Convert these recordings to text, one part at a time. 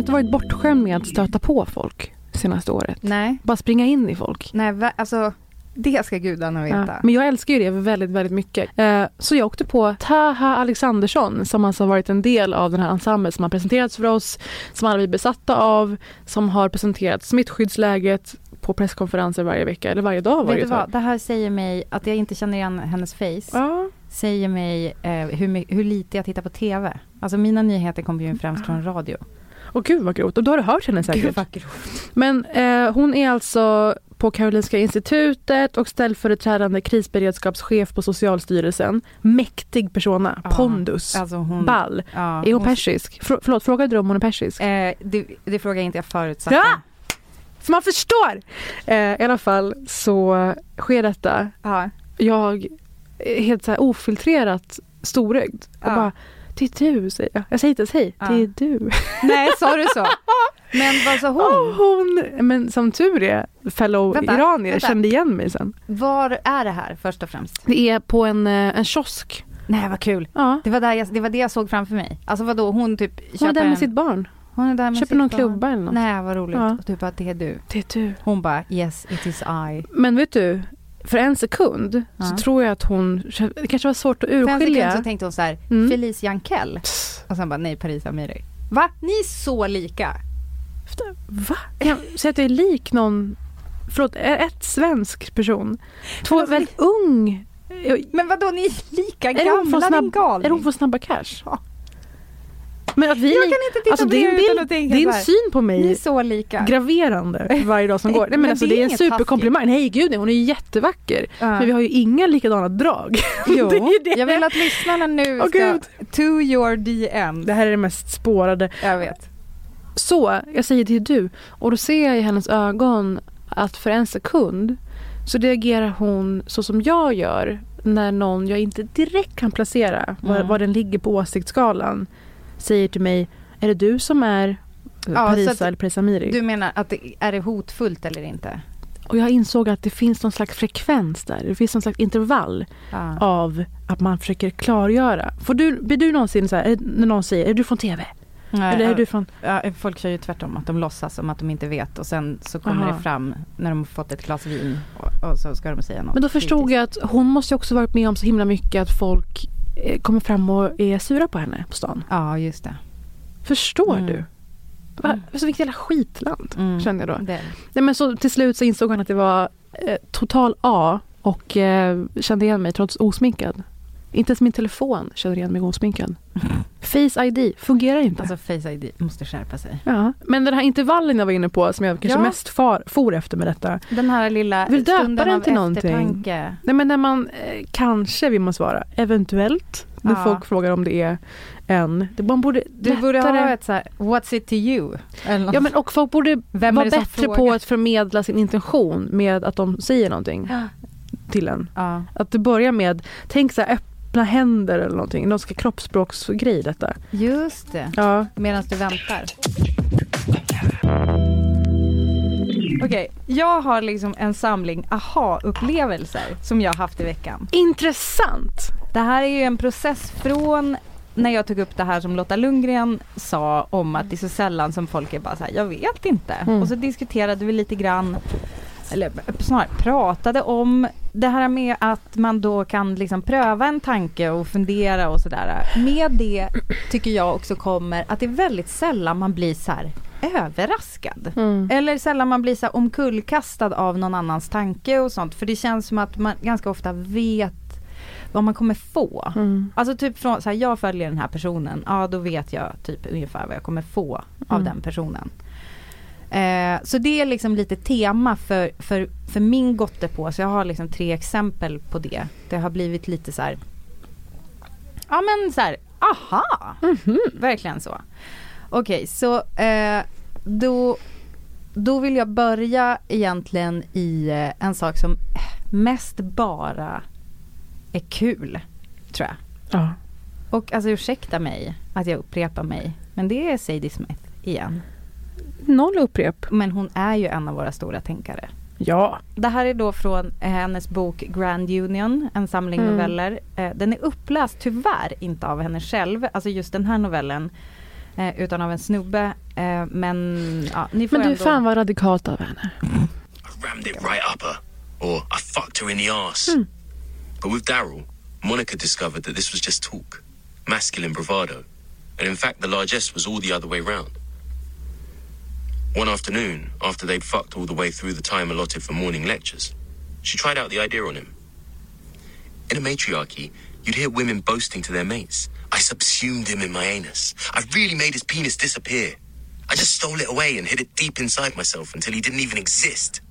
Har inte varit bortskämd med att stöta på folk senaste året. Nej. Bara springa in i folk. Nej, alltså det ska gudarna veta. Ja, men jag älskar ju det väldigt, väldigt mycket. Eh, så jag åkte på Taha Alexandersson som alltså har varit en del av den här ensemblen som har presenterats för oss, som alla vi är besatta av, som har presenterat smittskyddsläget på presskonferenser varje vecka, eller varje dag Vet varje du vad, det här säger mig att jag inte känner igen hennes face. Ja. Säger mig eh, hur, hur lite jag tittar på TV. Alltså mina nyheter kommer ju främst från radio. Och gud vad grovt, och då har du hört henne säkert. Gud vad grovt. Men eh, hon är alltså på Karolinska institutet och ställföreträdande krisberedskapschef på Socialstyrelsen. Mäktig persona, Ja, pondus, Alltså hon... ball. Ja, Är hon persisk? Frå- förlåt, frågade du om hon är persisk? Eh, det, det frågar inte jag förutsatt. Ja! Så man förstår! Eh, I alla fall så sker detta. Ja. Jag är helt så här ofiltrerat storögd och bara det är du, säger jag. Jag säger inte ens hej, Ja. det är du. Nej, sa du så? Men vad sa hon? Och hon, men som tur är, fellow Vänta, iranier vänta. kände igen mig sen. Var är det här först och främst? Det är på en, eh, en kiosk. Nej, vad kul. Ja. Det var, där jag, det var det jag såg framför mig. Alltså vadå, hon typ Hon är där med en, sitt barn. Hon är där med Köper någon barn. klubba eller något. Nej, vad roligt. Ja. Och du bara, det är du. Det är du. Hon bara, yes, it is I. Men vet du, för en sekund Ja. så tror jag att hon, det kanske var svårt att För en sekund urskilja. så tänkte hon så här, Mm. Felice Jankell. Och sen bara, nej, Paris Amiri. Va? Ni är så lika. Va? Kan jag säga att jag är lik någon, förlåt, är ett svensk person. Två väldigt ung. Men vadå, ni är lika Är det hon från gamla, snabb- din galning. Är hon från Snabba Cash? Ja. Men att vi Jag kan inte titta alltså på din, det utan bild, att tänka din syn på Ni är mig så lika. graverande varje dag som går. Nej, men Men alltså, det är det är en superkomplimang. Nej gud hon är ju jättevacker. Ja. Men vi har ju inga likadana drag. Jo, det är det. jag vill att lyssnarna nu Åh, ska... Gud. To your DM. Det här är det mest spårade. Jag vet. Så, jag säger det är du. Och då ser jag i hennes ögon att för en sekund så reagerar hon så som jag gör när någon jag inte direkt kan placera var, Mm. var den ligger på åsiktsskalan säger till mig Är det du som är Ja, Parisa att eller Parisa Amiri? Du menar att det, är det hotfullt eller inte? Och jag insåg att det finns någon slags frekvens där. Det finns någon slags intervall Ja. av att man försöker klargöra. Får du, blir du någonsin så här, är- när någon säger är du från TV? Nej, Eller är ja. du från... Ja, folk kör ju tvärtom, att de låtsas som att de inte vet och sen så kommer Aha. det fram när de har fått ett glas vin och, och så ska de säga något. Men då förstod jag att hon måste också varit med om så himla mycket att folk eh, kommer fram och är sura på henne på stan. Ja, just det. Förstår Mm. du? Va? Så vilket jävla skitland, Mm. kände jag då. Det. Nej, men så till slut så insåg han att det var eh, total A och eh, kände igen mig trots osminkad. Inte ens min telefon känner igen mig osminkad. Face ID fungerar inte. Alltså Face ID måste skärpa sig. ja. Men den här intervallen jag var inne på som jag kanske Ja. mest far, for efter med detta. Den här lilla Vill döpa stunden den av till någonting. eftertanke. Nej men när man eh, kanske vill man svara eventuellt. När Ja. folk frågar om det är en. Det, man borde Du borde ha ett så här, what's it to you? Eller. Ja men och folk borde Vem vara bättre på att förmedla sin intention med att de säger någonting till en. Ja. Att det börjar med, tänk så här öppna händer eller någonting. Någon ska kroppsspråksgrej detta. Just det, Ja. medan du väntar. Okej, jag har liksom en samling aha-upplevelser som jag haft i veckan. Intressant! Det här är ju en process från när jag tog upp det här som Lotta Lundgren sa om att det är så sällan som folk är bara så här, jag vet inte. Mm. Och så diskuterade vi lite grann, eller snarare pratade om det här med att man då kan liksom pröva en tanke och fundera och sådär. Med det tycker jag också kommer att det är väldigt sällan man blir så överraskad. Mm. Eller sällan man blir så här omkullkastad av någon annans tanke och sånt. För det känns som att man ganska ofta vet vad man kommer få. Mm. Alltså typ från så här, jag följer den här personen, ja då vet jag typ ungefär vad jag kommer få av Mm. den personen. Eh, så det är liksom lite tema för, för, för min så jag har liksom tre exempel på det. Det har blivit lite så här, ja men så här, aha! Mhm. Verkligen så. Okej, så eh, då, då vill jag börja egentligen i eh, en sak som mest bara är kul, tror jag. Ja. Och alltså ursäkta mig att jag upprepar mig, men det är Sadie Smith igen. Noll upprep. Men hon är ju en av våra stora tänkare. Ja. Det här är då från eh, hennes bok Grand Union, en samling Mm. noveller. Eh, Den är uppläst tyvärr inte av henne själv, alltså just den här novellen. eh, utan av en snubbe. Men ja, ni får Men du, ändå... fan vad radikalt av henne. I rammed it right up her, or I fucked her in the ass. But with Daryl, Monica discovered that this was just talk, masculine bravado, and in fact, the largesse was all the other way round. One afternoon, after they'd fucked all the way through the time allotted for morning lectures, she tried out the idea on him. In a matriarchy, you'd hear women boasting to their mates, I subsumed him in my anus. I really made his penis disappear. I just stole it away and hid it deep inside myself until he didn't even exist.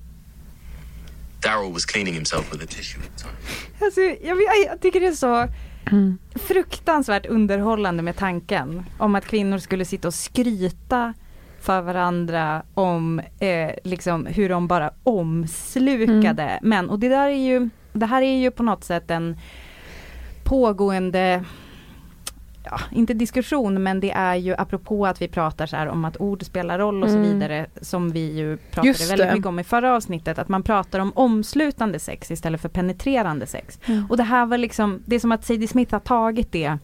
Daryl was cleaning himself with a tissue at the time. Alltså, jag, vet- jag tycker det är så mm. fruktansvärt underhållande med tanken om att kvinnor skulle sitta och skryta för varandra om eh, liksom hur de bara omslukade män. Och det där är ju, det här är ju på något sätt en pågående Ja, inte diskussion men det är ju apropå att vi pratar så här om att ord spelar roll och så Mm. vidare som vi ju pratade Just väldigt det. mycket om i förra avsnittet att man pratar om omslutande sex istället för penetrerande sex. Mm. Och det här var liksom, det är som att Sadie Smith har tagit det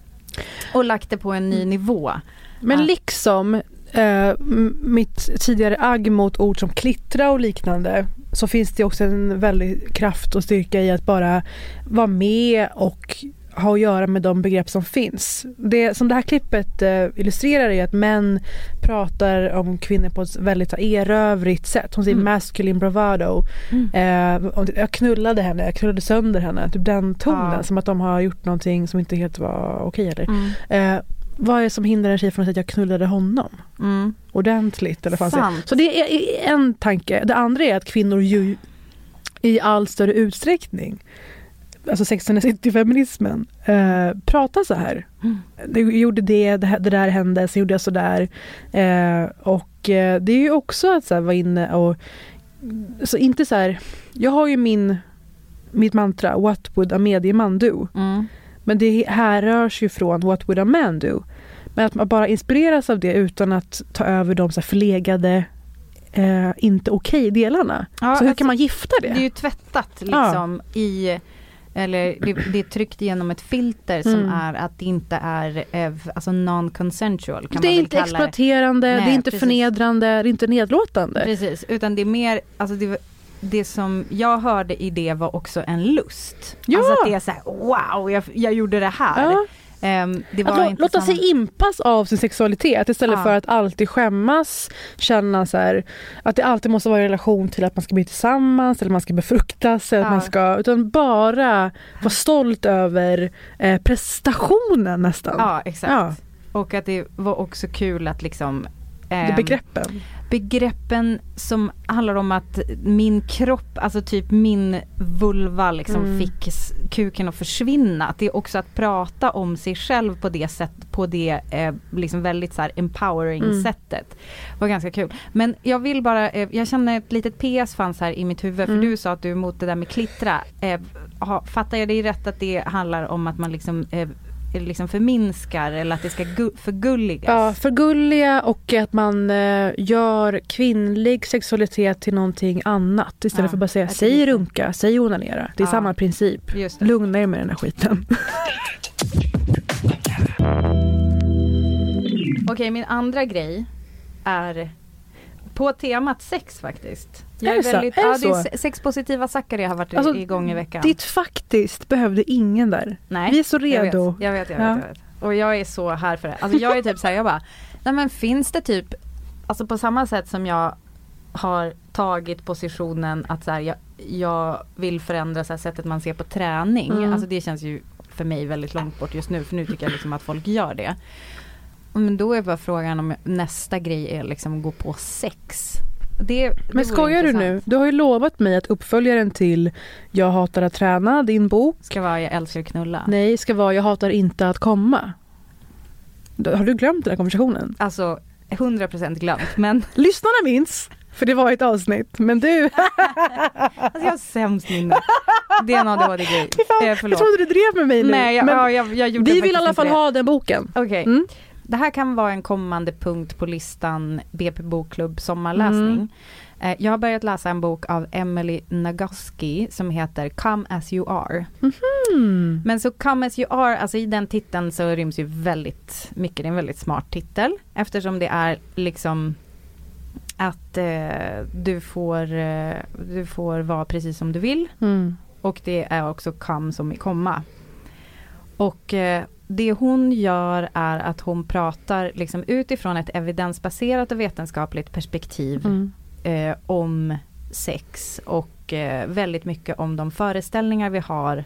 och lagt det på en ny nivå. Men Ja. liksom eh, mitt tidigare agg mot ord som klittra och liknande så finns det också en väldig kraft och styrka i att bara vara med och ha att göra med de begrepp som finns. Det som det här klippet eh, illustrerar är att män pratar om kvinnor på ett väldigt erövrigt sätt. Hon säger Mm. masculine bravado. Eh, och jag knullade henne, jag knullade sönder henne. Typ den tonen. Ja. Som att de har gjort någonting som inte helt var okej. Eller? Mm. Eh, vad är det som hindrar en tjej från att säga att jag knullade honom? Mm. Ordentligt. Eller vad. Så det är en tanke. Det andra är att kvinnor ju i allt större utsträckning, alltså 1690-feminismen, eh, pratar så här. Mm. Det gjorde det, det, det där hände, så gjorde jag sådär. Eh, och eh, det är ju också att så här, vara inne och, så inte så här, jag har ju min, mitt mantra, what would a medieman do? Mm. Men det härrörs ju från What would a man do? Men att man bara inspireras av det utan att ta över de så förlegade, eh, inte okej delarna. Ja, så hur alltså, kan man gifta det? Det är ju tvättat liksom i eller det, det är tryckt genom ett filter som Mm. är att det inte är eh, alltså non-consensual. Kan det man är väl inte det. exploaterande, det Nej, är inte precis. förnedrande, det är inte nedlåtande. Precis, utan det är mer, alltså det, det som jag hörde i det var också en lust. Ja! Alltså att det är så här, wow, jag, jag gjorde det här. Ja, det var att låta sig impas av sin sexualitet istället Ja. för att alltid skämmas, känna så här, att det alltid måste vara i relation till att man ska bli tillsammans eller man ska befruktas. Eller att Ja. man ska, utan bara vara stolt över eh, prestationen nästan. Ja, exakt. Ja. Och att det var också kul att liksom Det ehm, begreppen. Begreppen som handlar om att min kropp, alltså typ min vulva liksom Mm. fick kuken att försvinna. Att det är också att prata om sig själv på det sätt, på det eh, liksom väldigt så empowering Mm. sättet. var ganska kul. Men jag vill bara, eh, jag känner ett litet PS fanns här i mitt huvud för Mm. du sa att du är emot det där med klittra. Eh, ha, fattar jag dig rätt att det handlar om att man liksom eh, liksom förminskar eller att det ska gu- förgulligas? Ja, förgulliga och att man eh, gör kvinnlig sexualitet till någonting annat istället Ja, för att bara säga säg runka, säg onanera. Det är Ja. samma princip. Lugna er med den här skiten. Okej, min andra grej är på temat sex faktiskt. Är det så? Är ja, det är sexpositiva Zackari har varit Alltså, igång i veckan. Ditt faktiskt behövde ingen där. Nej, Vi är så jag vet, redo. Jag vet, jag vet, Ja. jag vet. Och jag är så här för det. Alltså jag är typ så här, jag bara, nej men finns det typ, alltså på samma sätt som jag har tagit positionen att så här, jag, jag vill förändra så här, sättet man ser på träning. Mm. Alltså det känns ju för mig väldigt långt bort just nu för nu tycker jag liksom att folk gör det. Men då är bara frågan om nästa grej är liksom att gå på sex. Det, det Men skojar du nu? Du har ju lovat mig att uppföljaren till Jag hatar att träna, din bok, Ska vara jag älskar att knulla. nej, ska vara Jag hatar inte att komma. Har du glömt den här konversationen? Alltså 100% glömt men Lyssnarna minns, för det var ett avsnitt, men du, alltså jag har sämst minne. Det är en ADHD-grej. Eh, jag trodde du drev med mig nu. Nej, jag, men ja, jag, jag vi vill i alla inte fall det. ha den boken. Okej, Mm. Det här kan vara en kommande punkt på listan BP Bokklubb sommarläsning. Mm. Eh, jag har börjat läsa en bok av Emily Nagoski som heter Come as you are. Mm. Men så Come as you are, alltså i den titeln så ryms ju väldigt mycket, det är en väldigt smart titel eftersom det är liksom att eh, du, får, eh, du får vara precis som du vill Mm. och det är också come som i komma. Och eh, det hon gör är att hon pratar liksom utifrån ett evidensbaserat och vetenskapligt perspektiv Mm. eh, om sex och eh, väldigt mycket om de föreställningar vi har,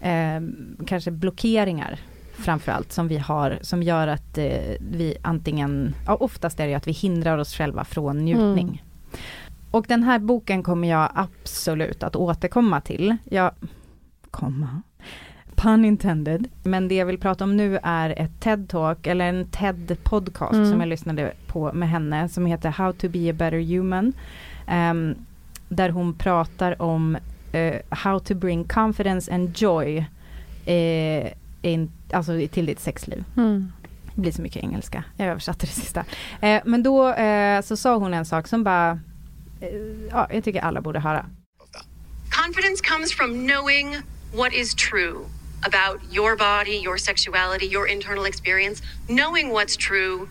eh, kanske blockeringar framförallt som vi har som gör att eh, vi antingen, ja, oftast är det att vi hindrar oss själva från njutning. Mm. Och den här boken kommer jag absolut att återkomma till. Jag, komma, pun intended. Men det jag vill prata om nu är ett TED-talk, eller en TED-podcast Mm. som jag lyssnade på med henne, som heter How to be a better human. Ehm, där hon pratar om eh, how to bring confidence and joy eh, in, alltså till ditt sexliv. Mm. Det blir så mycket engelska. Jag översatte det sista. Eh, men då eh, så sa hon en sak som bara, eh, ja, jag tycker alla borde höra. Confidence comes from knowing what is true about your body, your sexuality, your internal experience, knowing what's true,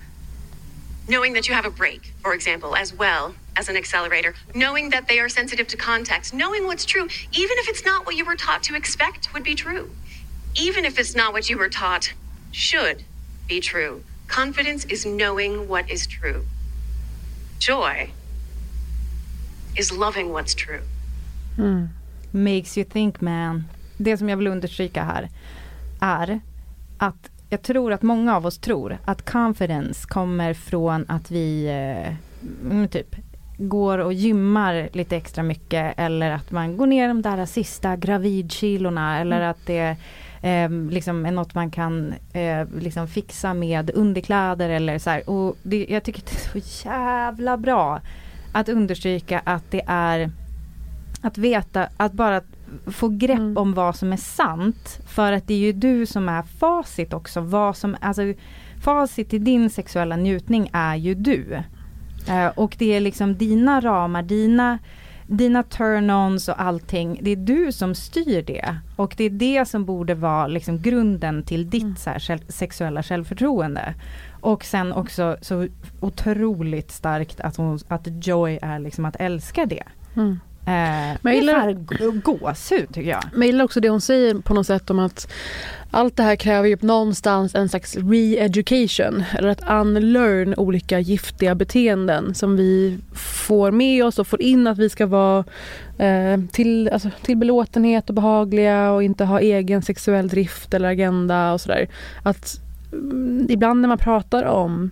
knowing that you have a break, for example, as well as an accelerator, knowing that they are sensitive to context, knowing what's true, even if it's not what you were taught to expect would be true, even if it's not what you were taught should be true. Confidence is knowing what is true. Joy is loving what's true. Mm. Makes you think man. Det som jag vill understryka här är att jag tror att många av oss tror att confidence kommer från att vi eh, mm, typ går och gymmar lite extra mycket eller att man går ner de där sista gravidkilorna eller att det eh, liksom är något man kan eh, liksom fixa med underkläder eller så här. Och det, jag tycker det är så jävla bra att understryka att det är att veta, att bara få grepp Mm. om vad som är sant. För att det är ju du som är facit också. Vad som, alltså, facit i din sexuella njutning är ju du. Eh, och det är liksom dina ramar, dina, dina turn-ons och allting. Det är du som styr det. Och det är det som borde vara liksom grunden till ditt Mm. så här, sexuella självförtroende. Och sen också så otroligt starkt att, hon, att Joy är liksom att älska det. Mm. Eh, Men jag det är gillar- gåshud tycker jag. Men jag gillar också det hon säger på något sätt om att allt det här kräver ju någonstans en slags re-education eller att unlearn olika giftiga beteenden som vi får med oss och får in att vi ska vara eh, till, alltså, till belåtenhet och behagliga och inte ha egen sexuell drift eller agenda och sådär. Att mm, ibland när man pratar om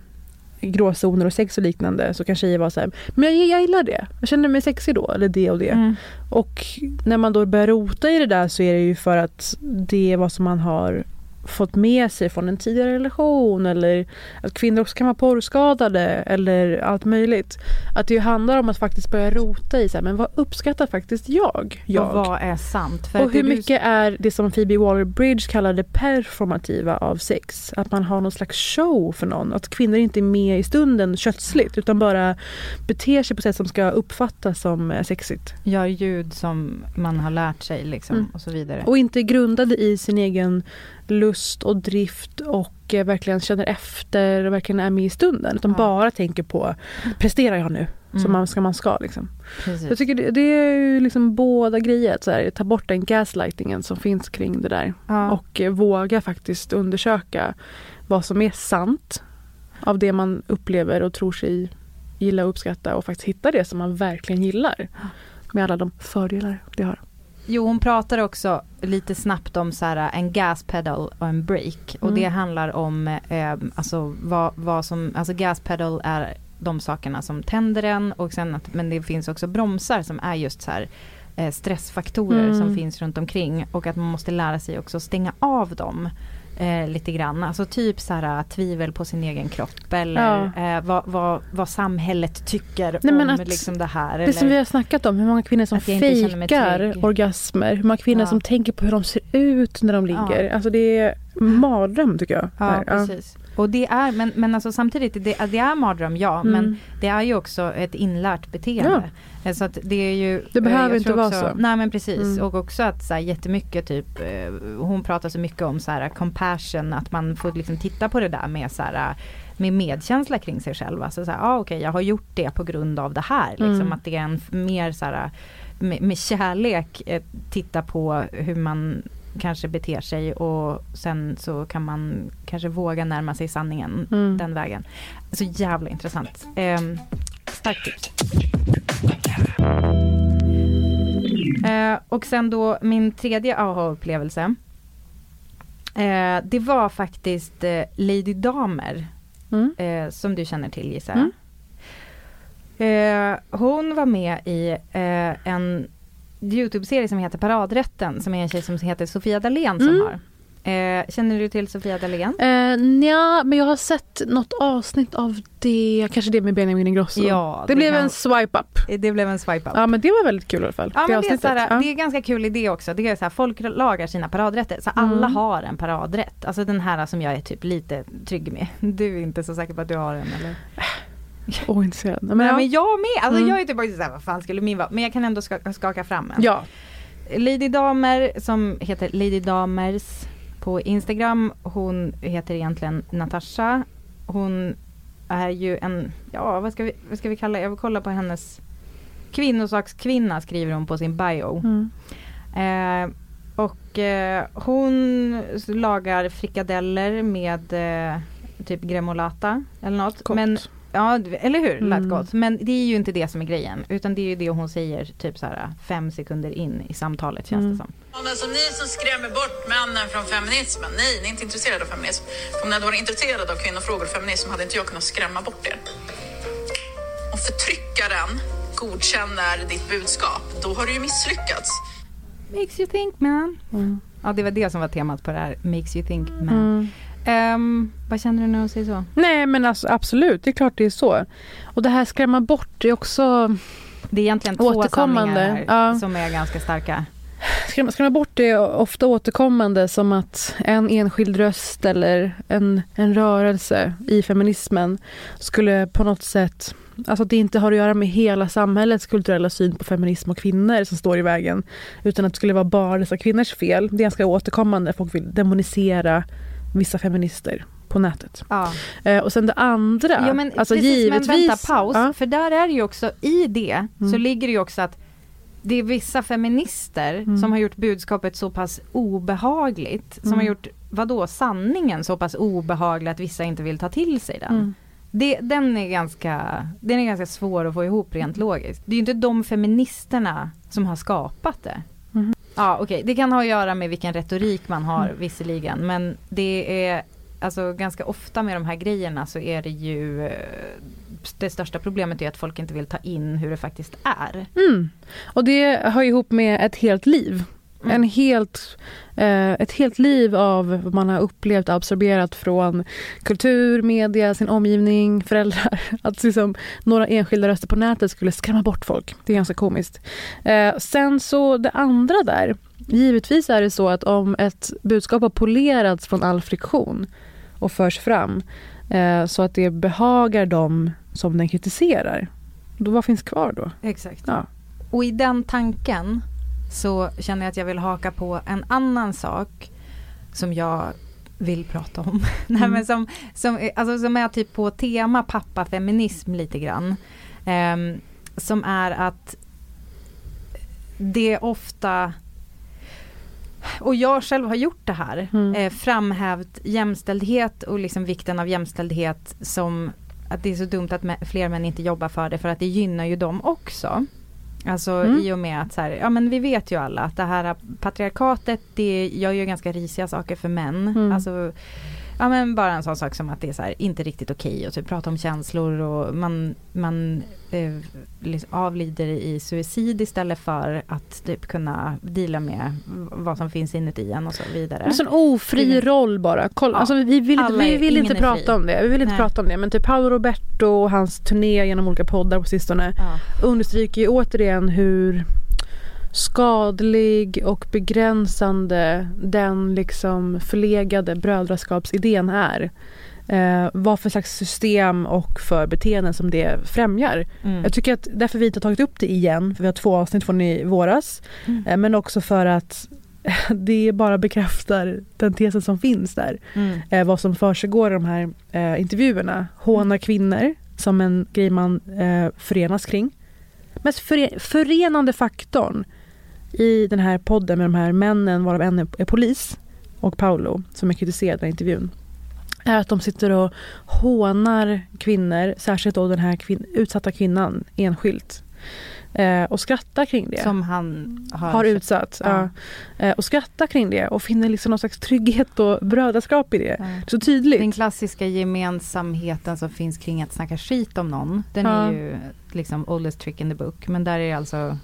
gråzoner och sex och liknande så kan tjejer vara så här, men jag, jag gillar det, jag känner mig sexig då, eller det och det. Mm. Och när man då börjar rota i det där så är det ju för att det är vad som man har fått med sig från en tidigare relation eller att kvinnor också kan vara porrskadade eller allt möjligt. Att det handlar om att faktiskt börja rota i så här, men vad uppskattar faktiskt jag? jag? Och vad är sant? För och det hur du- mycket är det som Phoebe Waller-Bridge kallade performativa av sex? Att man har någon slags show för någon. Att kvinnor inte är med i stunden kötsligt utan bara beter sig på sätt som ska uppfattas som eh, sexigt. gör ljud som man har lärt sig liksom Mm. och så vidare. Och inte grundade i sin egen lust och drift och eh, verkligen känner efter och verkligen är med i stunden. Utan Ja. bara tänker på, presterar jag nu? Mm. Som man ska, man ska liksom. Precis. Jag tycker det, det är ju liksom båda grejer. Så här, ta bort den gaslightingen som finns kring det där. ja. Och eh, våga faktiskt undersöka vad som är sant av det man upplever och tror sig gilla och uppskatta och faktiskt hitta det som man verkligen gillar. Med alla de fördelar det har. Jo, hon pratar också lite snabbt om så här, en gas pedal och en break. Och Mm. det handlar om eh, alltså, vad, vad som, alltså gas pedal är de sakerna som tänder en och sen att, men det finns också bromsar som är just så här eh, stressfaktorer Mm. som finns runt omkring och att man måste lära sig också stänga av dem eh, lite grann. Alltså typ så här tvivel på sin egen kropp eller eh, vad, vad, vad samhället tycker Nej, om att liksom det här. Det eller, som vi har snackat om, hur många kvinnor som fejkar orgasmer. Hur många kvinnor Ja. som tänker på hur de ser ut när de ligger. Alltså det är mardröm tycker jag. Ja, precis. Och det är, men, men alltså samtidigt, det, det är mardröm ja, Mm. men det är ju också ett inlärt beteende. Eh, Så att det är ju... Det behöver inte vara så. Nej men precis, Mm. och också att så här, jättemycket typ, eh, hon pratar så mycket om så här compassion, att man får liksom titta på det där med så här med medkänsla kring sig själv. Alltså så här, ah, okej jag har gjort det på grund av det här. Liksom, Mm. Att det är en mer så här med, med kärlek eh, titta på hur man kanske beter sig och sen så kan man kanske våga närma sig sanningen Mm. den vägen. Så jävla intressant. Um, starkt tips. Eh, och sen då min tredje aha-upplevelse. Eh, det var faktiskt eh, Lady Damer Mm. eh, som du känner till gissar jag. Mm. Eh, hon var med i eh, en Youtube-serie som heter Paradrätten som är en tjej som heter Sofia Dalén som Mm. har. Eh, känner du till Sofia Dalén? Eh, nja, men jag har sett något avsnitt av det, kanske det med Benjamin Ingrosso. Ja, det, det blev kan- en swipe up. Det blev en swipe up. Ja men det var väldigt kul i alla fall. Ja, men det, är såhär, Ja. det är ganska kul idé också. Det är så här, folk lagar sina paradrätter. Så alla Mm. har en paradrätt. Alltså den här som jag är typ lite trygg med. Du är inte så säker på att du har en eller? Ointresserad. Men, Men, ja. men jag med! Alltså Mm. jag är typ också såhär, vad fan skulle min vara? Men jag kan ändå skaka, skaka fram en. ja. Lady Damer som heter Lady Damers på Instagram. Hon heter egentligen Natasha. Hon är ju en, ja vad ska vi, vad ska vi kalla Jag vill kolla på hennes kvinnosakskvinna skriver hon på sin bio. Mm. Eh, och eh, hon lagar frikadeller med eh, typ gremolata eller något. Gott. Men, ja, eller hur? Lät Mm. gott. Men det är ju inte det som är grejen. Utan det är ju det hon säger typ så här fem sekunder in i samtalet känns Mm. det som. Alltså ni som skrämmer bort männen från feminismen, nej, ni är inte intresserade av feminism. Om ni hade varit intresserade av kvinnofrågor och feminism hade inte jag kunnat skrämma bort er. Om förtryckaren godkänner ditt budskap, då har du ju misslyckats. Makes you think man. Mm. Ja det var det som var temat på det här. Makes you think man. Ehm, vad känner du när hon säger så? Nej men alltså, absolut, det är klart det är så. Och det här skrämma bort det är också Det är egentligen två sanningar ja. som är ganska starka. Skrämma, skrämma bort det är ofta återkommande som att en enskild röst eller en, en rörelse i feminismen skulle på något sätt Alltså att det inte har att göra med hela samhällets kulturella syn på feminism och kvinnor som står i vägen. Utan att det skulle vara bara dessa kvinnors fel. Det är ganska återkommande. Folk vill demonisera vissa feminister på nätet. Ja. Eh, och sen det andra. Ja men alltså precis, givetvis. men vänta paus. Ja. För där är det ju också, i det så Mm. ligger det ju också att det är vissa feminister Mm. som har gjort budskapet så pass obehagligt. Som Mm. har gjort, vadå, sanningen så pass obehaglig att vissa inte vill ta till sig den. Mm. Det, den, är ganska, den är ganska svår att få ihop rent logiskt. Det är ju inte de feministerna som har skapat det. Ja okej, det kan ha att göra med vilken retorik man har Mm. visserligen. Men det är alltså ganska ofta med de här grejerna så är det ju eh, det största problemet är att folk inte vill ta in hur det faktiskt är. Mm. Och det hör ihop med ett helt liv. Mm. En helt, eh, ett helt liv av vad man har upplevt och absorberat från kultur, media, sin omgivning, föräldrar. Att liksom några enskilda röster på nätet skulle skrämma bort folk. Det är ganska komiskt. Eh, sen så det andra där. Givetvis är det så att om ett budskap har polerats från all friktion och förs fram eh, så att det behagar dem som den kritiserar. Då vad finns kvar då? Exakt. Ja. Och i den tanken så känner jag att jag vill haka på en annan sak som jag vill prata om. Nej, Mm. men som, som, är- alltså, som är typ på tema pappafeminism lite grann. Ehm, som är att det är ofta och jag själv har gjort det här, Mm. eh, framhävt jämställdhet och liksom vikten av jämställdhet som att det är så dumt att fler män inte jobbar för det för att det gynnar ju dem också. Alltså Mm. i och med att så här, ja men vi vet ju alla att det här patriarkatet det gör ju ganska risiga saker för män. Mm. Alltså, ja men bara en sån sak som att det är så här, inte riktigt okej att typ prata om känslor och man, man eh, liksom avlider i suicid istället för att typ kunna deala med vad som finns inuti en och så vidare. En sån ofri Det- roll bara. Kolla, Ja. alltså, vi vill, inte, Alla vi vill inte prata om det. Vi vill inte Nej. prata om det. Men typ Paolo Roberto och hans turné genom olika poddar på sistone Ja. understryker ju återigen hur skadlig och begränsande den liksom förlegade brödraskapsidén är. eh, vad för slags system och för beteenden som det främjar. Mm. Jag tycker att därför vi inte har tagit upp det igen, för vi har två avsnitt från i våras, Mm. eh, men också för att det bara bekräftar den tesen som finns där. Mm. Eh, vad som försiggår i de här eh, intervjuerna. Håna kvinnor som en grej man eh, förenas kring. Före, förenande faktorn i den här podden med de här männen, varav en är, polis, och Paolo, som är kritiserad i den här intervjun, är att de sitter och hånar kvinnor, särskilt då den här kvin- utsatta kvinnan enskilt. Eh, och skrattar kring det Som han har, har utsatt. Ja. Ja. Eh, och skrattar kring det och finner liksom någon slags trygghet och brödraskap i det. Ja. Så tydligt. Den klassiska gemensamheten som finns kring att snacka skit om någon, den Ja. är ju liksom oldest trick in the book. Men där är det alltså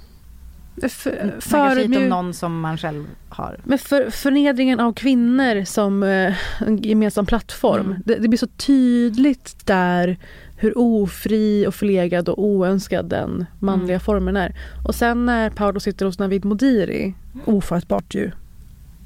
F- snacka skit om förödmjuk- någon som man själv har. Men för, förnedringen av kvinnor som eh, en gemensam plattform. Mm. Det, det blir så tydligt där hur ofri och förlegad och oönskad den manliga Mm. formen är. Och sen när Paolo sitter hos Navid Modiri, ofattbart ju.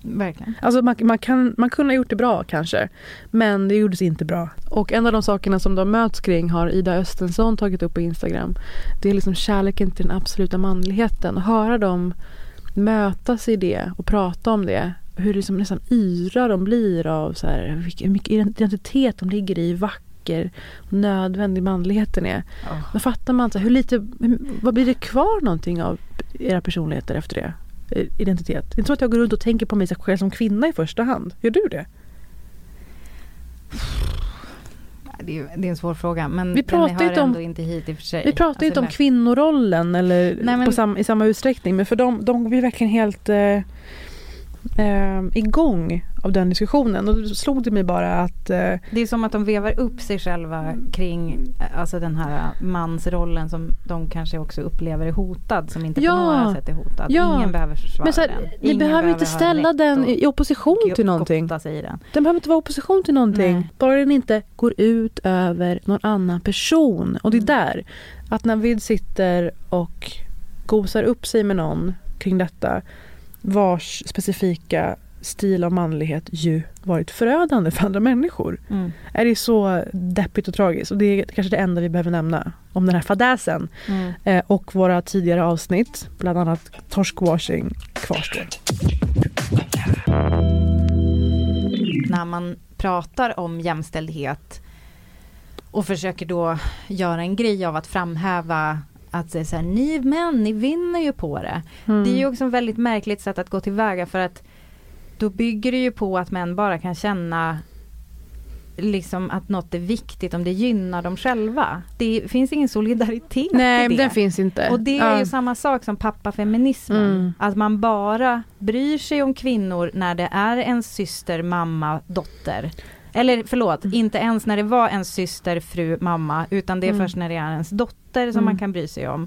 Verkligen. Alltså man, man, kan, man kunde ha gjort det bra kanske, men det gjordes inte bra. Och en av de sakerna som de möts kring har Ida Östensson tagit upp på Instagram. Det är liksom kärleken till den absoluta manligheten. Och höra dem mötas i det och prata om det. Hur liksom nästan yra de blir av så här, hur mycket identitet de ligger i, vacker och nödvändig manligheten är. Då fattar man så här, hur lite, hur, vad blir det kvar någonting av era personligheter efter det? Eh, Identitet. Det är inte så att jag går runt och tänker på mig själv som kvinna i första hand. Gör du det? Det är, det är en svår fråga men Vi den pratar hör inte om- ändå inte hit i och för sig. Vi pratar Alltså, inte om kvinnorollen eller Nej, men- på sam, i samma utsträckning. Men för dem, de blir verkligen helt eh, eh, igång av den diskussionen. Och då slog det mig bara att eh, Det är som att de vevar upp sig själva kring eh, alltså den här mansrollen som de kanske också upplever är hotad, som inte Ja. på några sätt är hotad. Ja. Ingen behöver försvara men så här, den. ni behöver inte ställa den i i opposition till någonting. sig i den. Den behöver inte vara opposition till någonting. Nej. Bara den inte går ut över någon annan person. Och det är Mm. där, att Navid sitter och gosar upp sig med någon kring detta vars specifika stil av manlighet ju varit förödande för andra människor. Mm. Är det så deppigt och tragiskt? Och det är kanske det enda vi behöver nämna om den här fadäsen. Mm. Eh, och våra tidigare avsnitt, bland annat torskwashing, kvarstår. När man pratar om jämställdhet och försöker då göra en grej av att framhäva att är så här, ni män, ni vinner ju på det. Mm. Det är ju också ett väldigt märkligt sätt att gå tillväga för att då bygger det ju på att män bara kan känna liksom att något är viktigt om det gynnar dem själva. Det finns ingen solidaritet Nej, i det. den finns inte. Och det är Ja. ju samma sak som pappafeminismen. Mm. Att man bara bryr sig om kvinnor när det är en syster, mamma, dotter. Eller förlåt, inte ens när det var en syster, fru, mamma. Utan det är Mm. först när det är ens dotter som Mm. man kan bry sig om.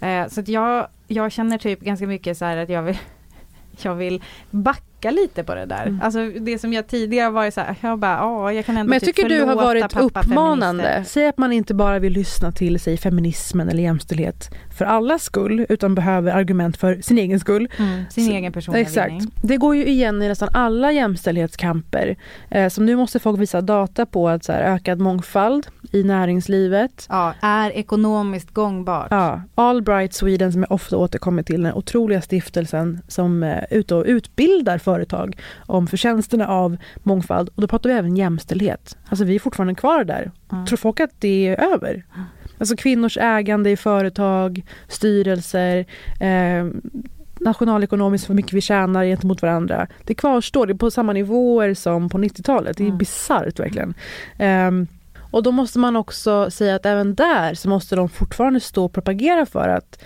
Eh, så att jag, jag känner typ ganska mycket så här att jag vill jag vill backa lite på det där. Mm. Alltså det som jag tidigare varit så här, jag bara, ja jag kan ändå Men jag typ tycker du har varit uppmanande. Säg att man inte bara vill lyssna till sig feminismen eller jämställdhet för allas skull utan behöver argument för sin egen skull. Mm, sin Så- egen personliga Exakt. vinning. Det går ju igen i nästan alla jämställdhetskamper. Eh, som nu måste folk visa data på att så här, ökad mångfald i näringslivet. Ja, är ekonomiskt gångbart. Ja, Allbright Sweden som jag ofta återkommer till, den otroliga stiftelsen som är ute och utbildar företag om förtjänsterna av mångfald. Och då pratar vi även jämställdhet. Alltså vi är fortfarande kvar där. Ja. Tror folk att det är över? Alltså kvinnors ägande i företag, styrelser, eh, nationalekonomiskt hur mycket vi tjänar gentemot varandra. Det kvarstår, det är på samma nivåer som på 90-talet. Det är Mm. bisarrt verkligen. Ehm, och då måste man också säga att även där så måste de fortfarande stå och propagera för att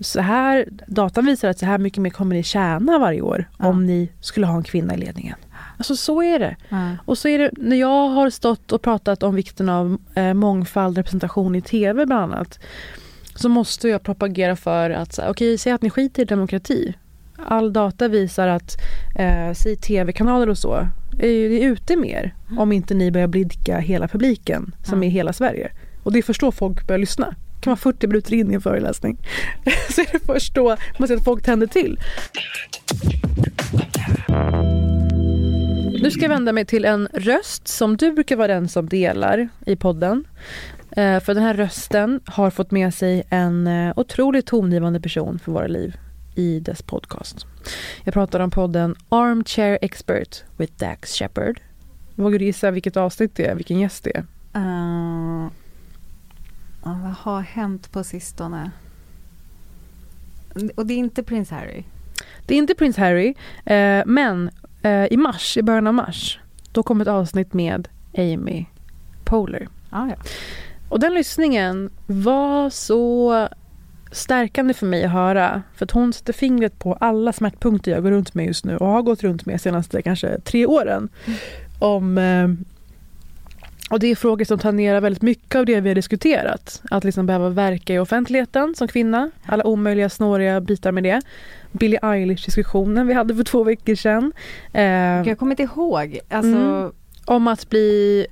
så här, datan visar att så här mycket mer kommer ni tjäna varje år Ja. om ni skulle ha en kvinna i ledningen. Alltså så är det. Ja. Och så är det när jag har stått och pratat om vikten av eh, mångfald, representation i tv bland annat. Så måste jag propagera för att, okej, säg att ni skiter i demokrati. All data visar att, eh, säg tv-kanaler och så, är, är ute mer. Om inte ni börjar blidka hela publiken, som Ja. är hela Sverige. Och det är först då folk börjar lyssna. Kan vara 40 minuter in i en föreläsning. så är det först då man ser att folk tänder till. Nu ska jag vända mig till en röst som du brukar vara den som delar i podden. Eh, för den här rösten har fått med sig en eh, otroligt tongivande person för våra liv i dess podcast. Jag pratar om podden Armchair Expert with Dax Shepard. Vågar du gissa vilket avsnitt det är, vilken gäst det är? Uh, vad har hänt på sistone? Och det är inte prins Harry? Det är inte prins Harry, eh, men eh, i mars, i början av mars, då kom ett avsnitt med Amy Poehler. Ah, ja. Och den lyssningen var så stärkande för mig att höra. För att hon sätter fingret på alla smärtpunkter jag går runt med just nu och har gått runt med de senaste kanske tre åren. Mm. Om, eh, och det är frågor som tangerar väldigt mycket av det vi har diskuterat. Att liksom behöva verka i offentligheten som kvinna. Alla omöjliga snåriga bitar med det. Billie Eilish-diskussionen vi hade för två veckor sedan. Eh, jag kommer inte ihåg. Alltså... Mm, om att bli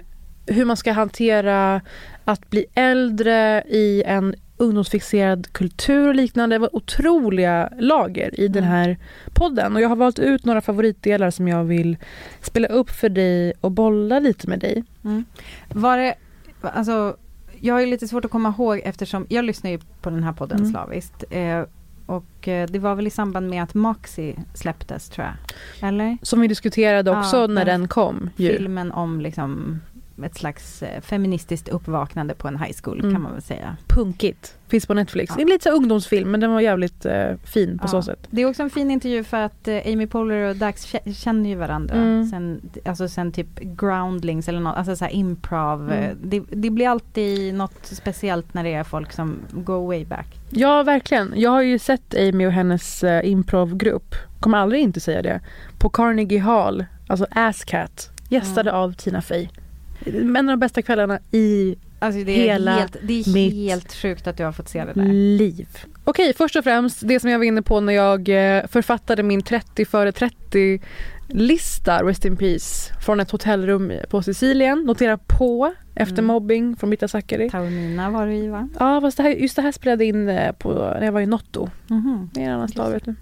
hur man ska hantera att bli äldre i en ungdomsfixerad kultur och liknande. Det var otroliga lager i den mm. här podden och jag har valt ut några favoritdelar som jag vill spela upp för dig och bolla lite med dig. Mm. Var det, alltså, jag har lite svårt att komma ihåg eftersom jag lyssnar ju på den här podden mm. slaviskt. Eh, och eh, det var väl i samband med att Moxie släpptes tror jag. Eller? Som vi diskuterade också ja, när den kom. Filmen om liksom ett slags eh, feministiskt uppvaknande på en high school mm. kan man väl säga. Punkigt. Finns på Netflix. Ja. En lite så ungdomsfilm men den var jävligt eh, fin på ja. så sätt. Det är också en fin intervju för att eh, Amy Poehler och Dax känner ju varandra mm. sen, alltså sen typ groundlings eller något, alltså så improv. Mm. Eh, det, det, blir alltid något speciellt när det är folk som go way back. Ja verkligen. Jag har ju sett Amy och hennes eh, improvgrupp, kommer aldrig inte säga det, på Carnegie Hall, alltså Asscat, gästade mm. av Tina Fey en av de bästa kvällarna i alltså det hela helt, Det är mitt helt sjukt att du har fått se det där. liv. Okej, först och främst det som jag var inne på när jag eh, författade min 30 före 30 lista, Rest in Peace, från ett hotellrum på Sicilien. Notera på efter mm. mobbing från Britta Zackari. Taormina var du i va? Ja, fast det här, just det här spelade in eh, på, när jag var i Notto. Mm. Det är en annan stad vet du.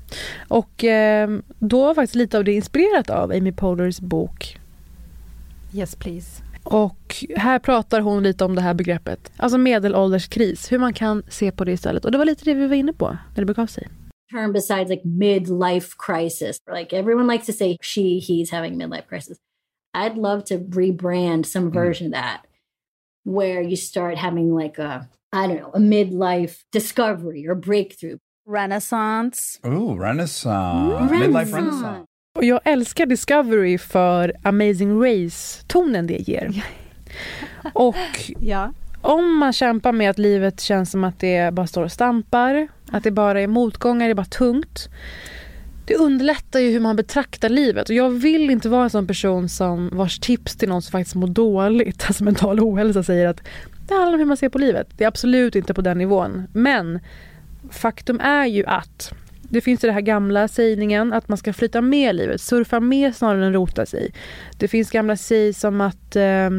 Och eh, då var faktiskt lite av det inspirerat av Amy Pohlers bok Yes please. Och här pratar hon lite om det här begreppet, alltså medelålderskris, hur man kan se på det istället. Och det var lite det vi var inne på när det begav sig. Term besides like midlife crisis. Like everyone likes to say she, he's having midlife crisis. I'd love to rebrand some mm. version mm. of that where you start having like a, I don't know, a midlife discovery or breakthrough. Renaissance. Oh, renaissance. renaissance. Midlife renaissance. Och jag älskar Discovery för Amazing Race-tonen det ger. Och ja. om man kämpar med att livet känns som att det bara står och stampar, att det bara är motgångar, det är bara tungt. Det underlättar ju hur man betraktar livet och jag vill inte vara en sån person som vars tips till någon som faktiskt mår dåligt, alltså mental ohälsa säger att det handlar om hur man ser på livet. Det är absolut inte på den nivån. Men faktum är ju att det finns ju den här gamla sägningen att man ska flyta med livet, surfa med snarare än rota sig. Det finns gamla säg som att, eh,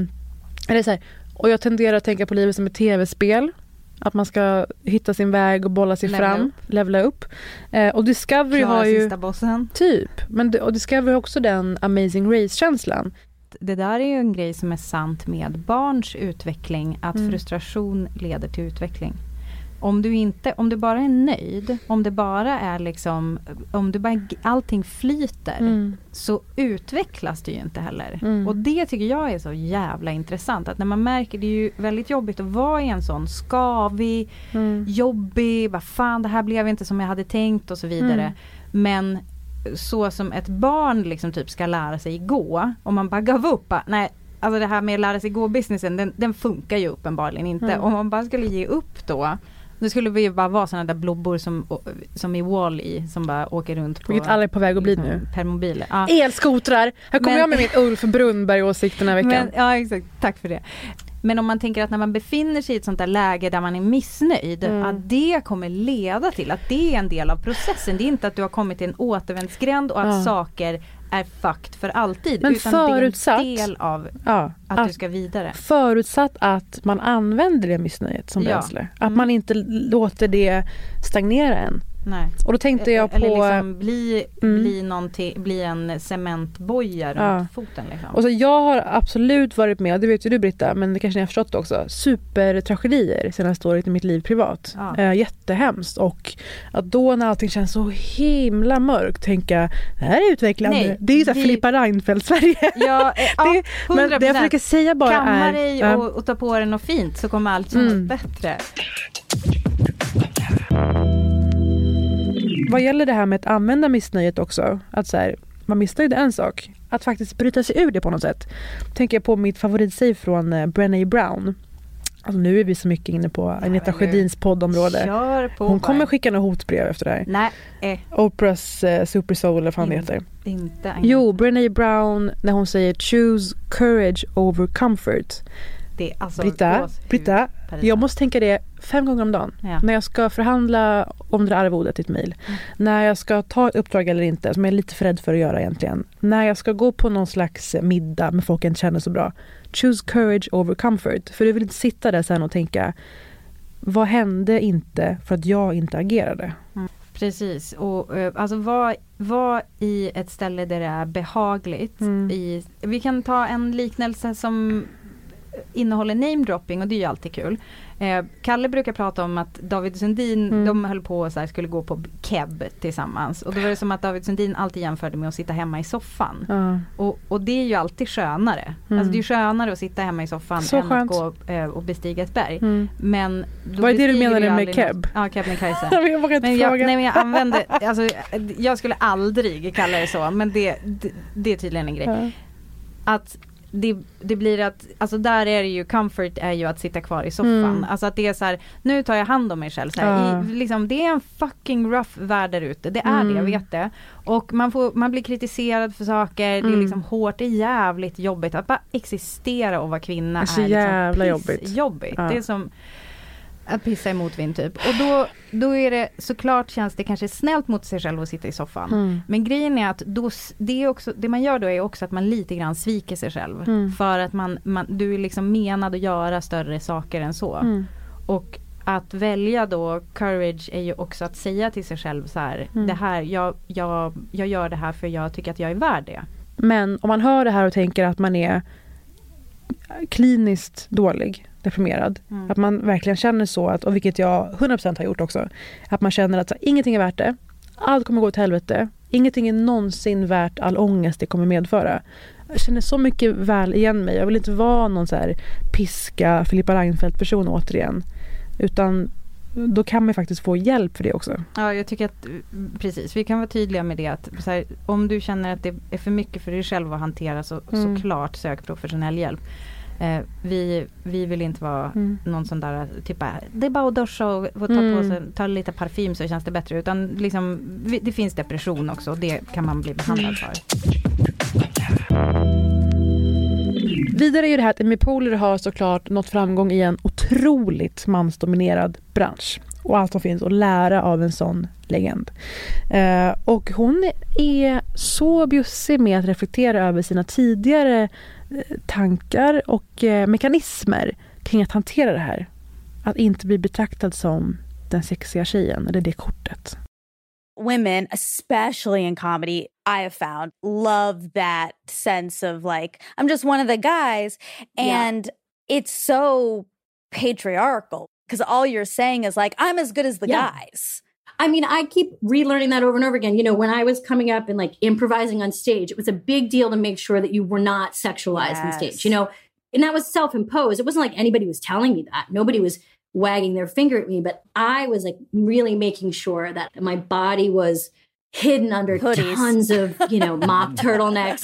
eller så här, och jag tenderar att tänka på livet som ett tv-spel. Att man ska hitta sin väg och bolla sig levela fram, upp. levla upp. Eh, och Discovery Klara har ju... sista bossen. Typ. Men, och Discovery har också den amazing race-känslan. Det där är ju en grej som är sant med barns utveckling, att mm. frustration leder till utveckling om du, inte, om du bara är nöjd, om det bara är liksom, om du bara, allting flyter, mm. så utvecklas det ju inte heller. Mm. Och det tycker jag är så jävla intressant, att när man märker, det är ju väldigt jobbigt att vara i en sån skavig, mm. jobbig, vad fan det här blev inte som jag hade tänkt och så vidare. Mm. Men så som ett barn liksom typ ska lära sig gå, om man bara gav upp, nej Alltså det här med att lära sig gå-businessen, den, den, funkar ju uppenbarligen inte. Mm. Om man bara skulle ge upp då, nu skulle vi ju bara vara sådana där blobbor som, som i Wall-E som bara åker runt på... Vilket alla är på väg att bli nu. Permobiler. Ja. Elskotrar! Här kommer men, jag med min Ulf Brunnberg-åsikt den här veckan. Men, ja exakt, tack för det. Men om man tänker att när man befinner sig i ett sånt där läge där man är missnöjd, mm. att det kommer leda till att det är en del av processen. Det är inte att du har kommit till en återvändsgränd och att ja. saker är fucked för alltid. Men utan förutsatt, det är en del av ja, att, att, du ska vidare. Förutsatt att man använder det missnöjet som bränsle. Att mm. man inte låter det stagnera en. Nej. Och då tänkte jag på... Eller liksom bli, Mm. bli, bli en cementboja Ja. runt foten liksom. Och så jag har absolut varit med, det vet ju du Britta, men det kanske ni har förstått också, supertragedier senaste året i mitt liv privat. Ja. Eh, jättehemskt och att då när allting känns så himla mörkt tänka det här är utvecklande. Nej, det är ju såhär vi- Filippa Reinfeldt-Sverige. Ja, eh, ja, Det- men det jag 100%. försöker säga bara Kamma är... dig ja. och, och ta på dig något fint så kommer allt kännas Mm. bättre. Vad gäller det här med att använda missnöjet också, att så här, man missnöjd är en sak, att faktiskt bryta sig ur det på något sätt. Tänker jag på mitt favoritsäg från eh, Brené Brown. Alltså nu är vi så mycket inne på Agneta nu- Sjödins poddområde. Hon kommer skicka några hotbrev efter det här. Nej, eh, Oprahs eh, Super Soul eller vad Mm. heter. inte Agneta. Jo, Brené Brown när hon säger choose courage over comfort. Det alltså Britta, Britta, jag måste tänka det fem gånger om dagen. Ja. När jag ska förhandla om det arvodet i ett mejl. Mm. När jag ska ta ett uppdrag eller inte, som jag är lite för rädd för att göra egentligen. När jag ska gå på någon slags middag med folk jag inte känner så bra. Choose courage over comfort. För du vill inte sitta där sen och tänka vad hände inte för att jag inte agerade? Precis, och eh, alltså var, var i ett ställe där det är behagligt. Mm. I, vi kan ta en liknelse som innehåller namedropping och det är ju alltid kul. Eh, Kalle brukar prata om att David Sundin, Mm. de höll på och så här, skulle gå på keb tillsammans. Och då var det som att David Sundin alltid jämförde med att sitta hemma i soffan. Ja. Och, och det är ju alltid skönare. Mm. Alltså det är ju skönare att sitta hemma i soffan Så än skönt. att gå eh, och bestiga ett berg. Mm. Men Vad är det du menade med keb? Ja, Kebnekaise. Jag vågar inte Men jag, fråga. nej men jag använder, alltså jag skulle aldrig kalla det så men det, det, det är tydligen en grej. Att det, det blir att, alltså där är det ju, comfort är ju att sitta kvar i soffan. Mm. Alltså att det är så här, nu tar jag hand om mig själv. Så här, Ja. i, liksom, det är en fucking rough värld där ute, det är det, jag Mm. vet det. Och man, får, man blir kritiserad för saker, det är Mm. liksom hårt, det är jävligt jobbigt. Att bara existera och vara kvinna Det är så är liksom jävla jobbigt. pissjobbigt. Ja. Det är som att pissa i motvind typ. Och då, då är det såklart känns det kanske snällt mot sig själv att sitta i soffan. Mm. Men grejen är att då, det, är också, det man gör då är också att man lite grann sviker sig själv. Mm. För att man, man, du är liksom menad att göra större saker än så. Mm. Och att välja då courage är ju också att säga till sig själv så här, Mm. det här jag, jag, jag gör det här för jag tycker att jag är värd det. Men om man hör det här och tänker att man är kliniskt dålig, deprimerad. Mm. Att man verkligen känner så, att, och vilket jag 100% har gjort också. Att man känner att så, ingenting är värt det. Allt kommer gå åt helvete. Ingenting är någonsin värt all ångest det kommer medföra. Jag känner så mycket väl igen mig. Jag vill inte vara någon så här piska Filippa Reinfeldt person återigen. Utan då kan man faktiskt få hjälp för det också. Ja, jag tycker att mm, precis, vi kan vara tydliga med det att här, om du känner att det är för mycket för dig själv att hantera så Mm. såklart sök professionell hjälp. Eh, vi, vi vill inte vara Mm. någon sån där typ bara, det är bara att duscha och få ta, Mm. på sig, ta lite parfym så känns det bättre. Utan liksom, vi, det finns depression också och det kan man bli behandlad för. Vidare är det här att Amy Poehler har såklart nått framgång i en otroligt mansdominerad bransch. Och allt som finns att lära av en sån legend. Eh, och hon är så bjussig med att reflektera över sina tidigare tankar och eh, mekanismer kring att hantera det här. Att inte bli betraktad som den sexiga tjejen, eller det kortet. women, especially in comedy, I have found love that sense of like, I'm just one of the guys. Yeah. And it's so patriarchal because all you're saying is like, I'm as good as the Yeah. guys. I mean, I keep relearning that over and over again. You know, when I was coming up and like improvising on stage, it was a big deal to make sure that you were not sexualized on stage, you know, and that was self imposed. It wasn't like anybody was telling me that. Nobody was wagging their finger at me, but I was like really making sure that my body was hidden under Hoodies. tons of, you know, mock turtlenecks,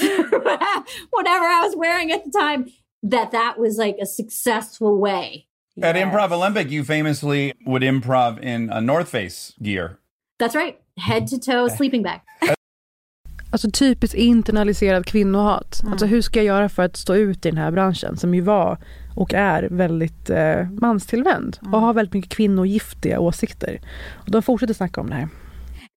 whatever I was wearing at the time, that that was like a successful way. At Yes. Improv Olympic, you famously would improv in a North Face gear. That's right. Head to toe sleeping bag. Alltså typiskt internaliserad kvinnohat. Mm. Alltså hur ska jag göra för att stå ut i den här branschen som ju var och är väldigt eh, manstillvänd Mm. och har väldigt mycket kvinnogiftiga åsikter. Och de fortsätter snacka om det här.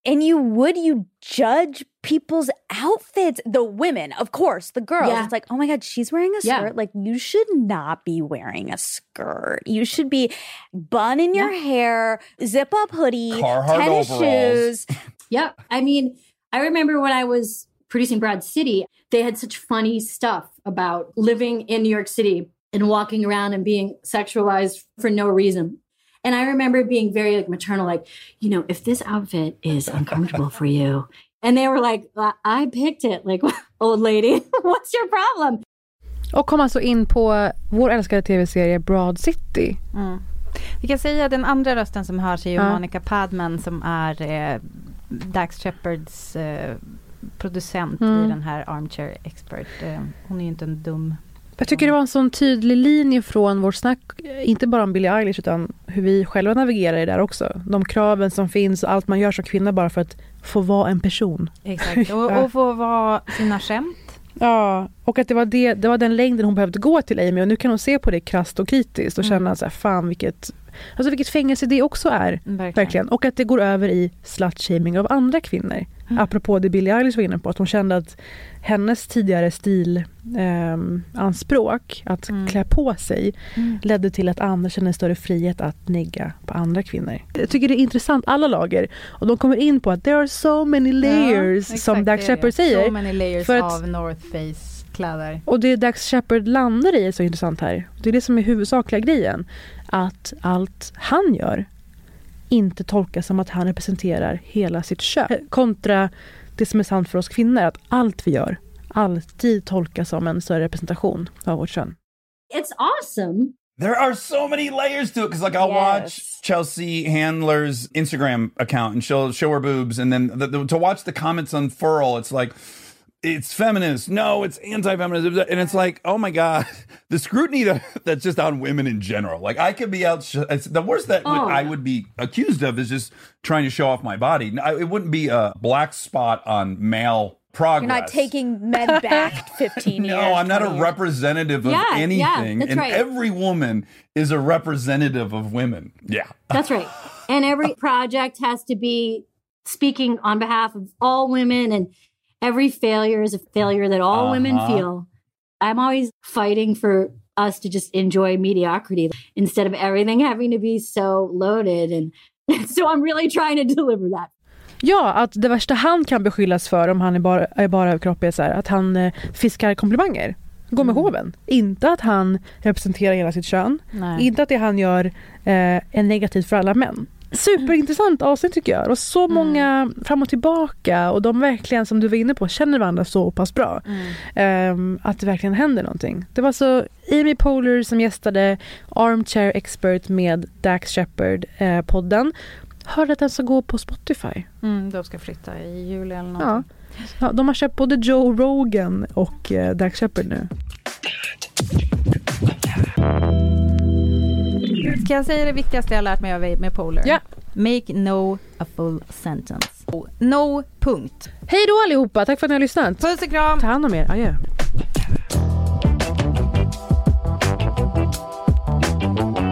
And you would you judge people's outfits the women of course the girls Yeah. it's like oh my god she's wearing a Yeah. skirt like you should not be wearing a skirt you should be bun in your hair zip up hoodie Carhartt tennis overalls. shoes Yep. I mean, I remember when I was producing Broad City, they had such funny stuff about living in New York City and walking around and being sexualized for no reason. And I remember being very like maternal, like, you know, if this outfit is uncomfortable for you. And they were like, I, I picked it. Like, old lady, what's your problem? Och kom alltså in på vår älskade tv-serie Broad City. Mm. Vi kan säga den andra rösten som hörs är ju Ja. Monica Padman som är eh, Dax Shepherds eh, producent Mm. i den här Armchair Expert. Eh, hon är ju inte en dum... Jag tycker det var en sån tydlig linje från vårt snack, inte bara om Billie Eilish utan hur vi själva navigerar i det där också. De kraven som finns och allt man gör som kvinna bara för att få vara en person. Exakt. Och, och få vara sina skämt. Ja, och att det var, det, det var den längden hon behövde gå till Amy och nu kan hon se på det krasst och kritiskt och Mm. känna så här, fan vilket, alltså vilket fängelse det också är. Verkligen. Verkligen. Och att det går över i slutshaming av andra kvinnor. Mm. Apropå det Billie Eilish var inne på, att hon kände att hennes tidigare stilanspråk, att Mm. klä på sig, Mm. ledde till att andra kände en större frihet att negga på andra kvinnor. Jag tycker det är intressant, alla lager. Och de kommer in på att there are so many layers, Ja, som det. Shepard säger. So many layers För att- av North Face kläder. Och det Dax Shepard landar i är så intressant här. Det är det som är huvudsakliga grejen. Att allt han gör inte tolkas som att han representerar hela sitt kön. Kontra det som är sant för oss kvinnor, att allt vi gör alltid tolkas som en större representation av vårt kön. It's awesome. There are so many layers to it because, like, I'll watch Yes. Chelsea Handler's Instagram account and she'll show her boobs, and then the, the, to watch the comments unfurl, it's like, it's feminist. No, it's anti-feminist, and it's like, oh my god, the scrutiny that, that's just on women in general. Like, I could be out. It's, the worst that Oh, I would be accused of is just trying to show off my body. I- It wouldn't be a black spot on male progress. you're not taking men back 15 years No, I'm not 20 a years. representative of Yeah, yeah, anything. that's and right. every woman is a representative of women. Yeah. That's right. And every project has to be speaking on behalf of all women, and every failure is a failure that all women Uh-huh. feel. I'm always fighting for us to just enjoy mediocrity instead of everything having to be so loaded. And so I'm really trying to deliver that. Ja, att det värsta han kan beskyllas för om han är bara, är bara överkropp är så här, att han eh, fiskar komplimanger. Går med hoven. Inte att han representerar hela sitt kön. Nej. Inte att det han gör eh, är negativt för alla män. Superintressant avsnitt tycker jag. Och så många fram och tillbaka och de verkligen som du var inne på känner varandra så pass bra. Ehm, att det verkligen händer någonting. Det var så Amy Poehler som gästade Armchair Expert med Dax Shepard eh, podden. Hörde att den ska gå på Spotify. Mm, de ska flytta i juli eller något. Ja. Ja, de har köpt både Joe Rogan och eh, Dax Shepard nu. Kan jag säga det viktigaste jag lärt mig av med Polar? Ja. Make no a full sentence. No, punkt. Hej då allihopa, tack för att ni har lyssnat. Puss och kram. Ta hand om er, adjö. thank you